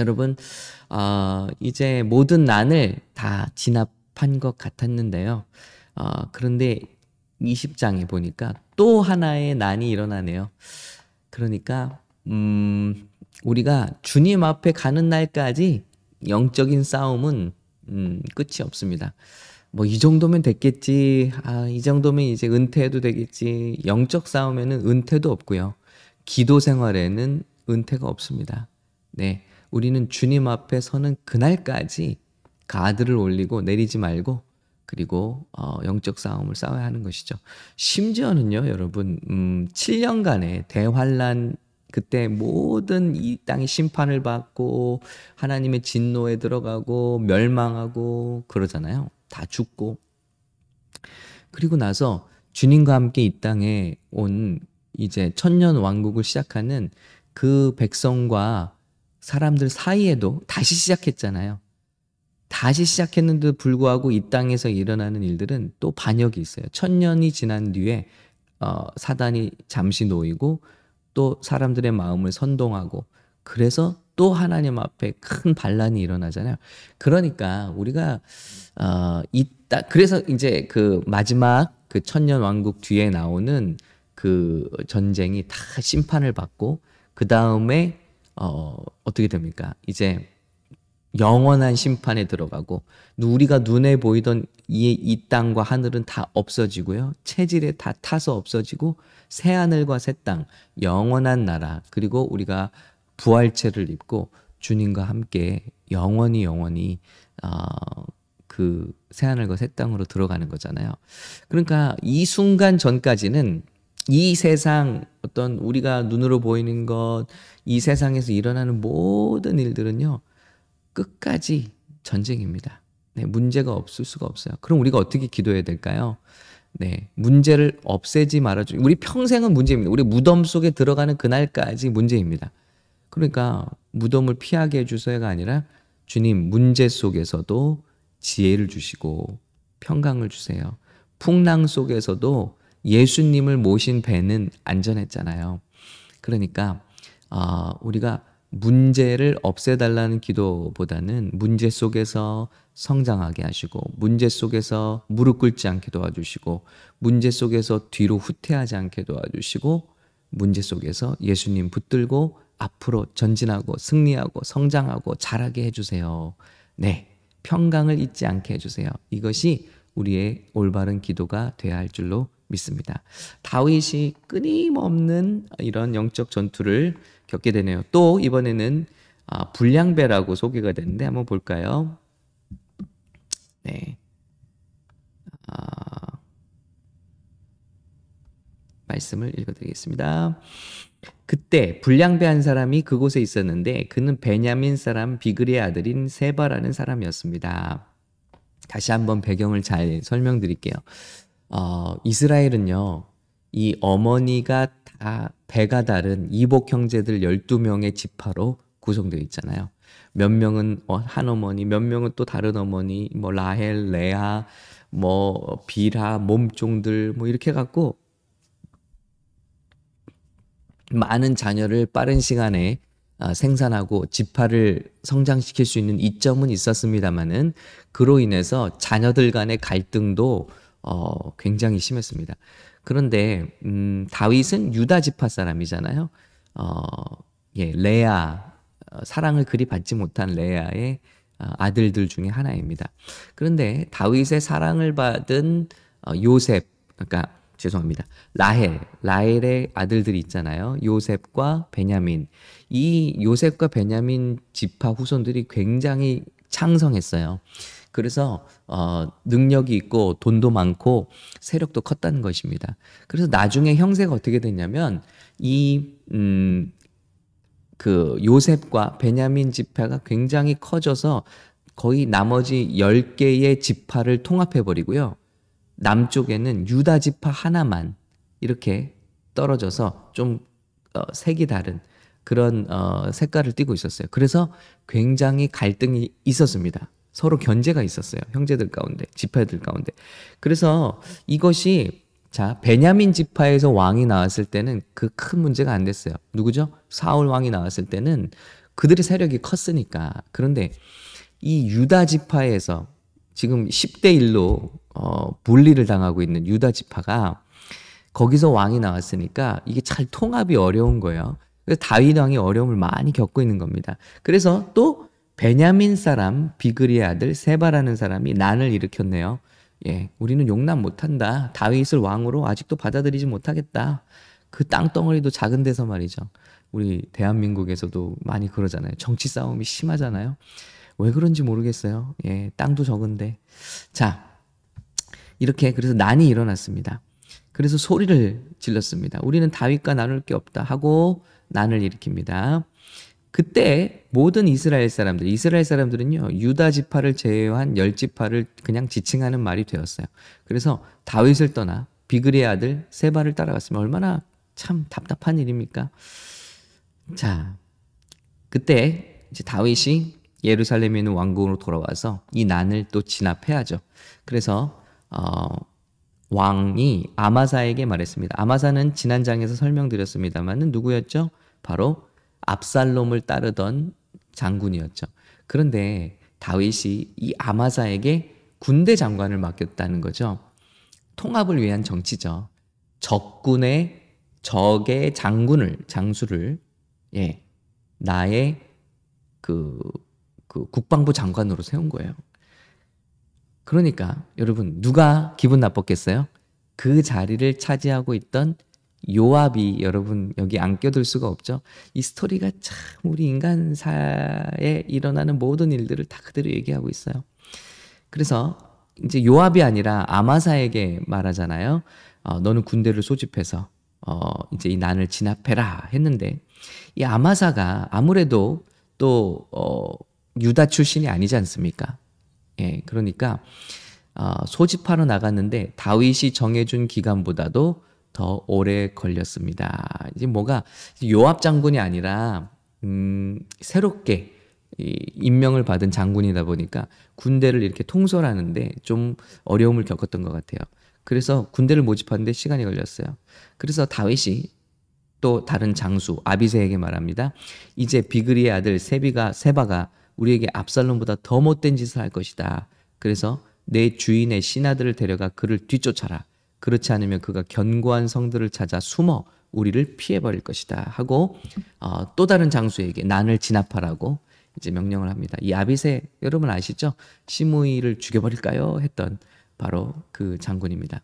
여러분, 어, 이제 모든 난을 다 진압한 것 같았는데요. 어, 그런데 20장에 보니까 또 하나의 난이 일어나네요. 그러니까, 음, 우리가 주님 앞에 가는 날까지 영적인 싸움은, 음, 끝이 없습니다. 뭐, 이 정도면 됐겠지. 아, 이 정도면 이제 은퇴해도 되겠지. 영적 싸움에는 은퇴도 없고요. 기도 생활에는 은퇴가 없습니다. 네. 우리는 주님 앞에 서는 그날까지 가드를 올리고 내리지 말고 그리고 어, 영적 싸움을 싸워야 하는 것이죠. 심지어는요, 여러분, 음, 7년간의 대환란 그때 모든 이 땅이 심판을 받고 하나님의 진노에 들어가고 멸망하고 그러잖아요. 다 죽고 그리고 나서 주님과 함께 이 땅에 온 이제 천년 왕국을 시작하는 그 백성과 사람들 사이에도 다시 시작했잖아요. 다시 시작했는데도 불구하고 이 땅에서 일어나는 일들은 또 반역이 있어요. 천년이 지난 뒤에 어, 사단이 잠시 놓이고 또 사람들의 마음을 선동하고 그래서 또 하나님 앞에 큰 반란이 일어나잖아요. 그러니까 우리가 어, 이따 그래서 이제 그 마지막 그 천년 왕국 뒤에 나오는 그 전쟁이 다 심판을 받고 그 다음에 어, 어떻게 됩니까? 이제 영원한 심판에 들어가고 우리가 눈에 보이던 이, 이 땅과 하늘은 다 없어지고요. 체질에 다 타서 없어지고 새 하늘과 새 땅, 영원한 나라 그리고 우리가 부활체를 입고 주님과 함께 영원히 영원히 어, 그 새 하늘과 새 땅으로 들어가는 거잖아요. 그러니까 이 순간 전까지는 이 세상 어떤 우리가 눈으로 보이는 것, 이 세상에서 일어나는 모든 일들은요, 끝까지 전쟁입니다. 네, 문제가 없을 수가 없어요. 그럼 우리가 어떻게 기도해야 될까요? 네, 문제를 없애지 말아줘. 우리 평생은 문제입니다. 우리 무덤 속에 들어가는 그날까지 문제입니다. 그러니까 무덤을 피하게 해주세요가 아니라 주님 문제 속에서도 지혜를 주시고 평강을 주세요. 풍랑 속에서도 예수님을 모신 배는 안전했잖아요. 그러니까 어, 우리가 문제를 없애달라는 기도보다는 문제 속에서 성장하게 하시고 문제 속에서 무릎 꿇지 않게 도와주시고 문제 속에서 뒤로 후퇴하지 않게 도와주시고 문제 속에서 예수님 붙들고 앞으로 전진하고 승리하고 성장하고 자라게 해주세요. 네. 평강을 잊지 않게 해주세요. 이것이 우리의 올바른 기도가 되어야 할 줄로 믿습니다. 다윗이 끊임없는 이런 영적 전투를 겪게 되네요. 또 이번에는 아, 불량배라고 소개가 되는데 한번 볼까요? 네. 아, 말씀을 읽어드리겠습니다. 그때 불량배 한 사람이 그곳에 있었는데 그는 베냐민 사람 비그리의 아들인 세바라는 사람이었습니다. 다시 한번 배경을 잘 설명드릴게요. 어, 이스라엘은요, 이 어머니가 다 배가 다른 이복 형제들 12명의 지파로 구성되어 있잖아요. 몇 명은 어, 한 어머니, 몇 명은 또 다른 어머니, 뭐 라헬, 레아, 뭐 비라, 몸종들 뭐 이렇게 갖고 많은 자녀를 빠른 시간에 아, 생산하고 지파를 성장시킬 수 있는 이점은 있었습니다만은 그로 인해서 자녀들 간의 갈등도 어, 굉장히 심했습니다. 그런데 음, 다윗은 유다 지파 사람이잖아요. 어, 예, 레아 어, 사랑을 그리 받지 못한 레아의 어, 아들들 중에 하나입니다. 그런데 다윗의 사랑을 받은 어, 요셉, 그러니까 죄송합니다. 라헬, 라헬의 아들들이 있잖아요. 요셉과 베냐민. 이 요셉과 베냐민 지파 후손들이 굉장히 창성했어요. 그래서 어, 능력이 있고 돈도 많고 세력도 컸다는 것입니다. 그래서 나중에 형세가 어떻게 됐냐면 이 음, 그 요셉과 베냐민 지파가 굉장히 커져서 거의 나머지 10개의 지파를 통합해 버리고요. 남쪽에는 유다 지파 하나만 이렇게 떨어져서 좀 어, 색이 다른 그런 어, 색깔을 띠고 있었어요. 그래서 굉장히 갈등이 있었습니다. 서로 견제가 있었어요. 형제들 가운데, 지파들 가운데. 그래서 이것이 자, 베냐민 지파에서 왕이 나왔을 때는 그 큰 문제가 안 됐어요. 누구죠? 사울 왕이 나왔을 때는 그들의 세력이 컸으니까. 그런데 이 유다 지파에서 지금 10대 1로 어, 분리를 당하고 있는 유다 지파가 거기서 왕이 나왔으니까 이게 잘 통합이 어려운 거예요. 그래서 다윗 왕이 어려움을 많이 겪고 있는 겁니다. 그래서 또 베냐민 사람 비그리의 아들 세바라는 사람이 난을 일으켰네요. 예, 우리는 용납 못한다. 다윗을 왕으로 아직도 받아들이지 못하겠다. 그 땅덩어리도 작은 데서 말이죠. 우리 대한민국에서도 많이 그러잖아요. 정치 싸움이 심하잖아요. 왜 그런지 모르겠어요. 예, 땅도 적은데. 자, 이렇게 그래서 난이 일어났습니다. 그래서 소리를 질렀습니다. 우리는 다윗과 나눌 게 없다 하고 난을 일으킵니다. 그때 모든 이스라엘 사람들, 이스라엘 사람들은요, 유다 지파를 제외한 열 지파를 그냥 지칭하는 말이 되었어요. 그래서 다윗을 떠나 비그리의 아들 세바를 따라갔으면 얼마나 참 답답한 일입니까? 자, 그때 이제 다윗이 예루살렘에 있는 왕궁으로 돌아와서 이 난을 또 진압해야죠. 그래서 어, 왕이 아마사에게 말했습니다. 아마사는 지난 장에서 설명드렸습니다만은 누구였죠? 바로 압살롬을 따르던 장군이었죠. 그런데 다윗이 이 아마사에게 군대 장관을 맡겼다는 거죠. 통합을 위한 정치죠. 적군의 적의 장군을 장수를 예 나의 그, 그 국방부 장관으로 세운 거예요. 그러니까 여러분 누가 기분 나빴겠어요? 그 자리를 차지하고 있던 요압이 여러분 여기 안 껴들 수가 없죠. 이 스토리가 참 우리 인간사에 일어나는 모든 일들을 다 그대로 얘기하고 있어요. 그래서 이제 요압이 아니라 아마사에게 말하잖아요. 어, 너는 군대를 소집해서 어, 이제 이 난을 진압해라 했는데 이 아마사가 아무래도 또 어, 유다 출신이 아니지 않습니까? 예, 그러니까 어, 소집하러 나갔는데 다윗이 정해준 기간보다도 더 오래 걸렸습니다. 이제 뭐가 요압 장군이 아니라 음, 새롭게 이 임명을 받은 장군이다 보니까 군대를 이렇게 통솔하는데 좀 어려움을 겪었던 것 같아요. 그래서 군대를 모집하는데 시간이 걸렸어요. 그래서 다윗이 또 다른 장수 아비세에게 말합니다. 이제 비그리의 아들 세비가 세바가 우리에게 압살롬보다 더 못된 짓을 할 것이다. 그래서 내 주인의 신하들을 데려가 그를 뒤쫓아라. 그렇지 않으면 그가 견고한 성들을 찾아 숨어 우리를 피해버릴 것이다 하고 어, 또 다른 장수에게 난을 진압하라고 이제 명령을 합니다. 이 아비세 여러분 아시죠? 시므이를 죽여버릴까요? 했던 바로 그 장군입니다.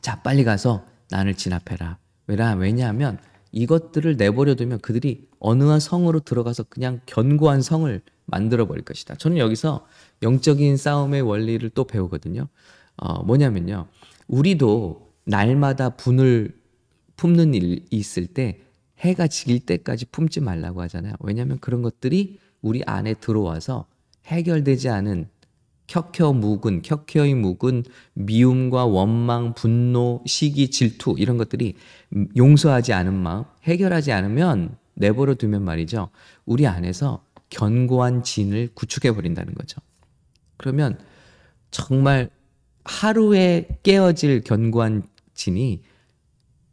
자 빨리 가서 난을 진압해라. 왜냐 왜냐하면 이것들을 내버려 두면 그들이 어느 한 성으로 들어가서 그냥 견고한 성을 만들어 버릴 것이다. 저는 여기서 영적인 싸움의 원리를 또 배우거든요. 어, 뭐냐면요. 우리도 날마다 분을 품는 일이 있을 때 해가 지길 때까지 품지 말라고 하잖아요. 왜냐하면 그런 것들이 우리 안에 들어와서 해결되지 않은 켜켜 묵은 켜켜이 묵은 미움과 원망, 분노, 시기, 질투 이런 것들이 용서하지 않은 마음, 해결하지 않으면 내버려 두면 말이죠. 우리 안에서 견고한 진을 구축해 버린다는 거죠. 그러면 정말 하루에 깨어질 견고한 진이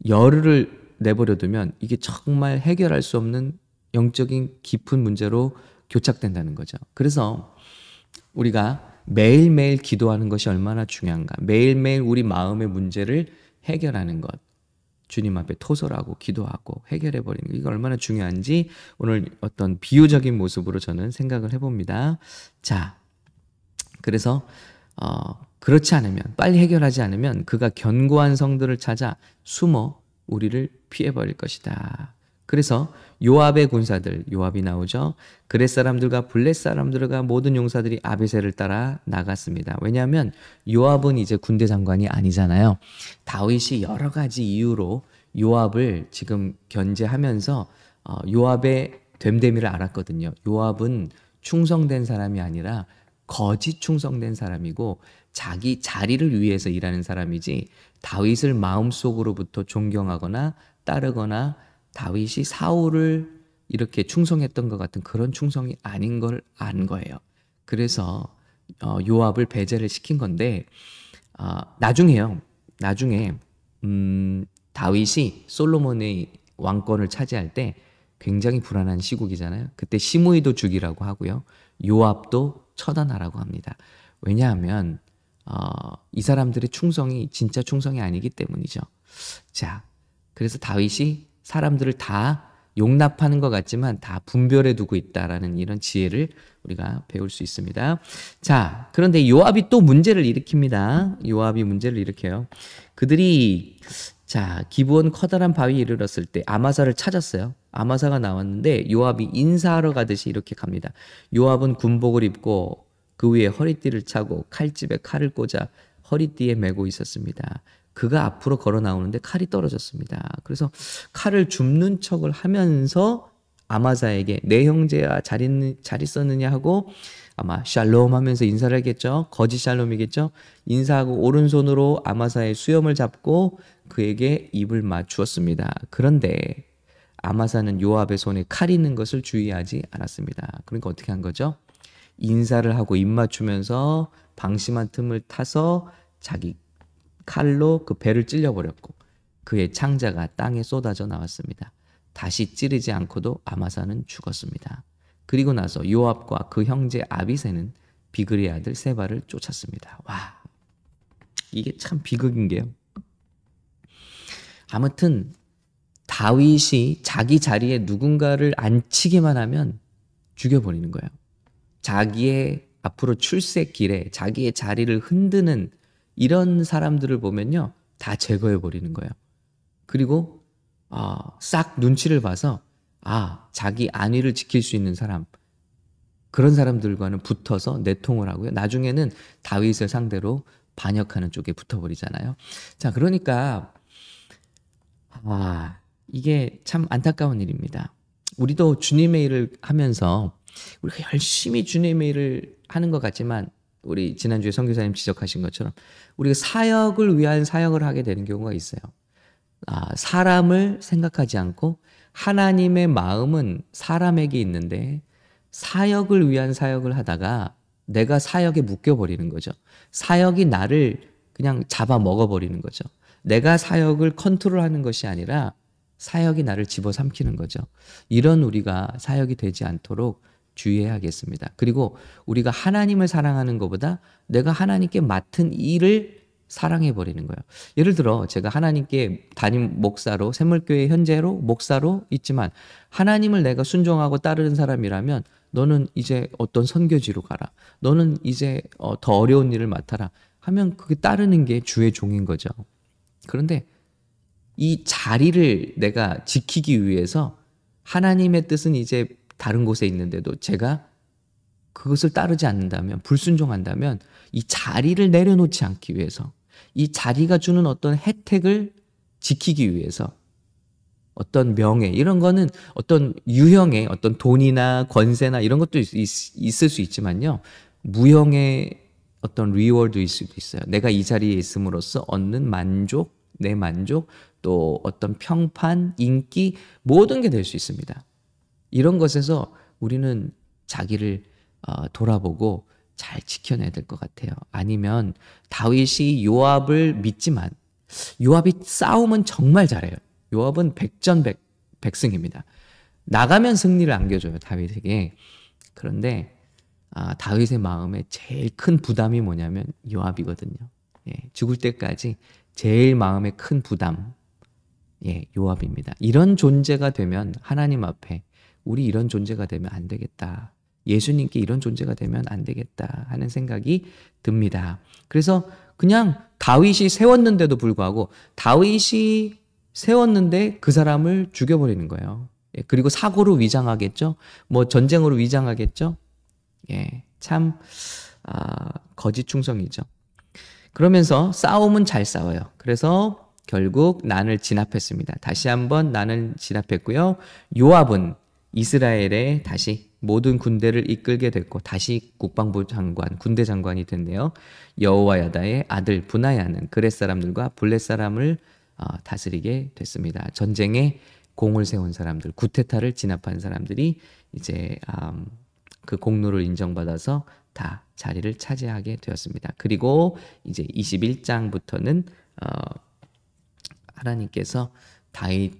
열흘을 내버려 두면 이게 정말 해결할 수 없는 영적인 깊은 문제로 교착된다는 거죠. 그래서 우리가 매일매일 기도하는 것이 얼마나 중요한가. 매일매일 우리 마음의 문제를 해결하는 것. 주님 앞에 토설하고 기도하고 해결해 버리는 게 얼마나 중요한지 오늘 어떤 비유적인 모습으로 저는 생각을 해봅니다. 자, 그래서 어, 그렇지 않으면 빨리 해결하지 않으면 그가 견고한 성들을 찾아 숨어 우리를 피해 버릴 것이다. 그래서 요압의 군사들, 요압이 나오죠. 그렛 사람들과 블렛 사람들과 모든 용사들이 아비세를 따라 나갔습니다. 왜냐하면 요압은 이제 군대 장관이 아니잖아요. 다윗이 여러 가지 이유로 요압을 지금 견제하면서 어, 요압의 됨됨이를 알았거든요. 요압은 충성된 사람이 아니라 거짓 충성된 사람이고 자기 자리를 위해서 일하는 사람이지 다윗을 마음속으로부터 존경하거나 따르거나 다윗이 사울을 이렇게 충성했던 것 같은 그런 충성이 아닌 걸 안 거예요. 그래서 어, 요압을 배제를 시킨 건데 어, 나중에요. 나중에 음, 다윗이 솔로몬의 왕권을 차지할 때 굉장히 불안한 시국이잖아요. 그때 시므이도 죽이라고 하고요. 요압도 처단하라고 합니다. 왜냐하면 어, 이 사람들의 충성이 진짜 충성이 아니기 때문이죠. 자, 그래서 다윗이 사람들을 다 용납하는 것 같지만 다 분별해 두고 있다라는 이런 지혜를 우리가 배울 수 있습니다. 자, 그런데 요압이 또 문제를 일으킵니다. 요압이 문제를 일으켜요. 그들이 자, 기부원 커다란 바위에 이르렀을 때 아마사를 찾았어요. 아마사가 나왔는데 요압이 인사하러 가듯이 이렇게 갑니다. 요압은 군복을 입고 그 위에 허리띠를 차고 칼집에 칼을 꽂아 허리띠에 메고 있었습니다. 그가 앞으로 걸어 나오는데 칼이 떨어졌습니다. 그래서 칼을 줍는 척을 하면서 아마사에게 내 형제야 잘, 있, 잘 있었느냐 하고 아마 샬롬 하면서 인사를 하겠죠. 거짓 샬롬이겠죠. 인사하고 오른손으로 아마사의 수염을 잡고 그에게 입을 맞추었습니다. 그런데 아마사는 요압의 손에 칼이 있는 것을 주의하지 않았습니다. 그러니까 어떻게 한 거죠? 인사를 하고 입 맞추면서 방심한 틈을 타서 자기 칼로 그 배를 찔려버렸고 그의 창자가 땅에 쏟아져 나왔습니다. 다시 찌르지 않고도 아마사는 죽었습니다. 그리고 나서 요압과 그 형제 아비세는 비글의 아들 세바를 쫓았습니다. 와, 이게 참 비극인 게요. 아무튼 다윗이 자기 자리에 누군가를 앉히기만 하면 죽여버리는 거예요. 자기의 앞으로 출세 길에 자기의 자리를 흔드는 이런 사람들을 보면요. 다 제거해 버리는 거예요. 그리고 어, 싹 눈치를 봐서 아, 자기 안위를 지킬 수 있는 사람 그런 사람들과는 붙어서 내통을 하고요. 나중에는 다윗을 상대로 반역하는 쪽에 붙어버리잖아요. 자, 그러니까 아, 이게 참 안타까운 일입니다. 우리도 주님의 일을 하면서 우리가 열심히 주님의 일을 하는 것 같지만 우리 지난주에 성교사님 지적하신 것처럼 우리가 사역을 위한 사역을 하게 되는 경우가 있어요. 아, 사람을 생각하지 않고 하나님의 마음은 사람에게 있는데 사역을 위한 사역을 하다가 내가 사역에 묶여버리는 거죠. 사역이 나를 그냥 잡아 먹어버리는 거죠. 내가 사역을 컨트롤하는 것이 아니라 사역이 나를 집어삼키는 거죠. 이런 우리가 사역이 되지 않도록 주의해야겠습니다. 그리고 우리가 하나님을 사랑하는 것보다 내가 하나님께 맡은 일을 사랑해 버리는 거예요. 예를 들어 제가 하나님께 담임 목사로 샘물교회 현재로 목사로 있지만 하나님을 내가 순종하고 따르는 사람이라면 너는 이제 어떤 선교지로 가라. 너는 이제 어, 더 어려운 일을 맡아라. 하면 그게 따르는 게 주의 종인 거죠. 그런데 이 자리를 내가 지키기 위해서 하나님의 뜻은 이제 다른 곳에 있는데도 제가 그것을 따르지 않는다면, 불순종한다면 이 자리를 내려놓지 않기 위해서, 이 자리가 주는 어떤 혜택을 지키기 위해서 어떤 명예, 이런 거는 어떤 유형의 어떤 돈이나 권세나 이런 것도 있, 있을 수 있지만요. 무형의 어떤 리워드일 수도 있어요. 내가 이 자리에 있음으로써 얻는 만족, 내 만족, 또 어떤 평판, 인기, 모든 게 될 수 있습니다. 이런 것에서 우리는 자기를 어, 돌아보고 잘 지켜내야 될 것 같아요. 아니면 다윗이 요압을 믿지만 요압이 싸움은 정말 잘해요. 요압은 백전백 백승입니다. 나가면 승리를 안겨줘요 다윗에게. 그런데 아, 다윗의 마음에 제일 큰 부담이 뭐냐면 요압이거든요. 예, 죽을 때까지 제일 마음에 큰 부담, 예, 요압입니다. 이런 존재가 되면 하나님 앞에 우리 이런 존재가 되면 안 되겠다. 예수님께 이런 존재가 되면 안 되겠다 하는 생각이 듭니다. 그래서 그냥 다윗이 세웠는데도 불구하고 다윗이 세웠는데 그 사람을 죽여버리는 거예요. 예, 그리고 사고로 위장하겠죠. 뭐 전쟁으로 위장하겠죠. 예, 참 아, 거짓 충성이죠. 그러면서 싸움은 잘 싸워요. 그래서 결국 난을 진압했습니다. 다시 한번 난을 진압했고요. 요압은 이스라엘에 다시 모든 군대를 이끌게 됐고 다시 국방부 장관, 군대 장관이 됐네요. 여호와야다의 아들 분하야는 그렛 사람들과 블렛 사람을 어, 다스리게 됐습니다. 전쟁에 공을 세운 사람들, 구테타를 진압한 사람들이 이제 음, 그 공로를 인정받아서 다 자리를 차지하게 되었습니다. 그리고 이제 21장부터는 어, 하나님께서 다윗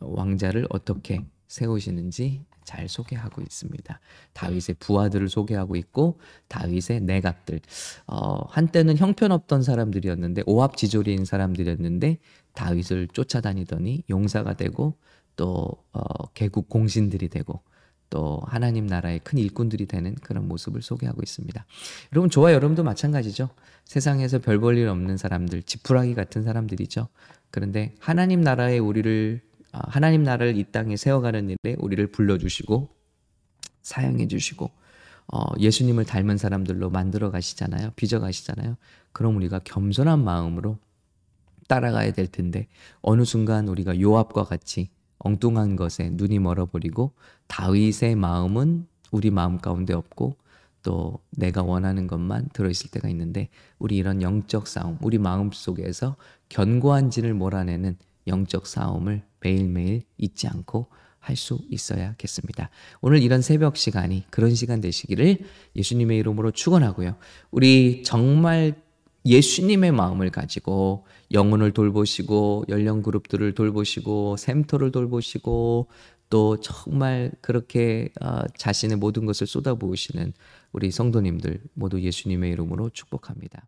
왕자를 어떻게 세우시는지 잘 소개하고 있습니다. 다윗의 부하들을 소개하고 있고 다윗의 내각들 어, 한때는 형편없던 사람들이었는데 오합지졸인 사람들이었는데 다윗을 쫓아다니더니 용사가 되고 또 어, 개국 공신들이 되고 또 하나님 나라의 큰 일꾼들이 되는 그런 모습을 소개하고 있습니다. 여러분 저와 여러분도 마찬가지죠. 세상에서 별 볼 일 없는 사람들, 지푸라기 같은 사람들이죠. 그런데 하나님 나라에 우리를 아, 하나님 나라를 이 땅에 세워가는 일에 우리를 불러주시고 사용해 주시고 어, 예수님을 닮은 사람들로 만들어 가시잖아요. 빚어 가시잖아요. 그럼 우리가 겸손한 마음으로 따라가야 될 텐데 어느 순간 우리가 요압과 같이 엉뚱한 것에 눈이 멀어버리고 다윗의 마음은 우리 마음 가운데 없고 또 내가 원하는 것만 들어있을 때가 있는데 우리 이런 영적 싸움, 우리 마음 속에서 견고한 진을 몰아내는 영적 싸움을 매일매일 잊지 않고 할 수 있어야겠습니다. 오늘 이런 새벽 시간이 그런 시간 되시기를 예수님의 이름으로 축원하고요. 우리 정말 예수님의 마음을 가지고 영혼을 돌보시고 연령 그룹들을 돌보시고 샘터를 돌보시고 또 정말 그렇게 어, 자신의 모든 것을 쏟아부으시는 우리 성도님들 모두 예수님의 이름으로 축복합니다.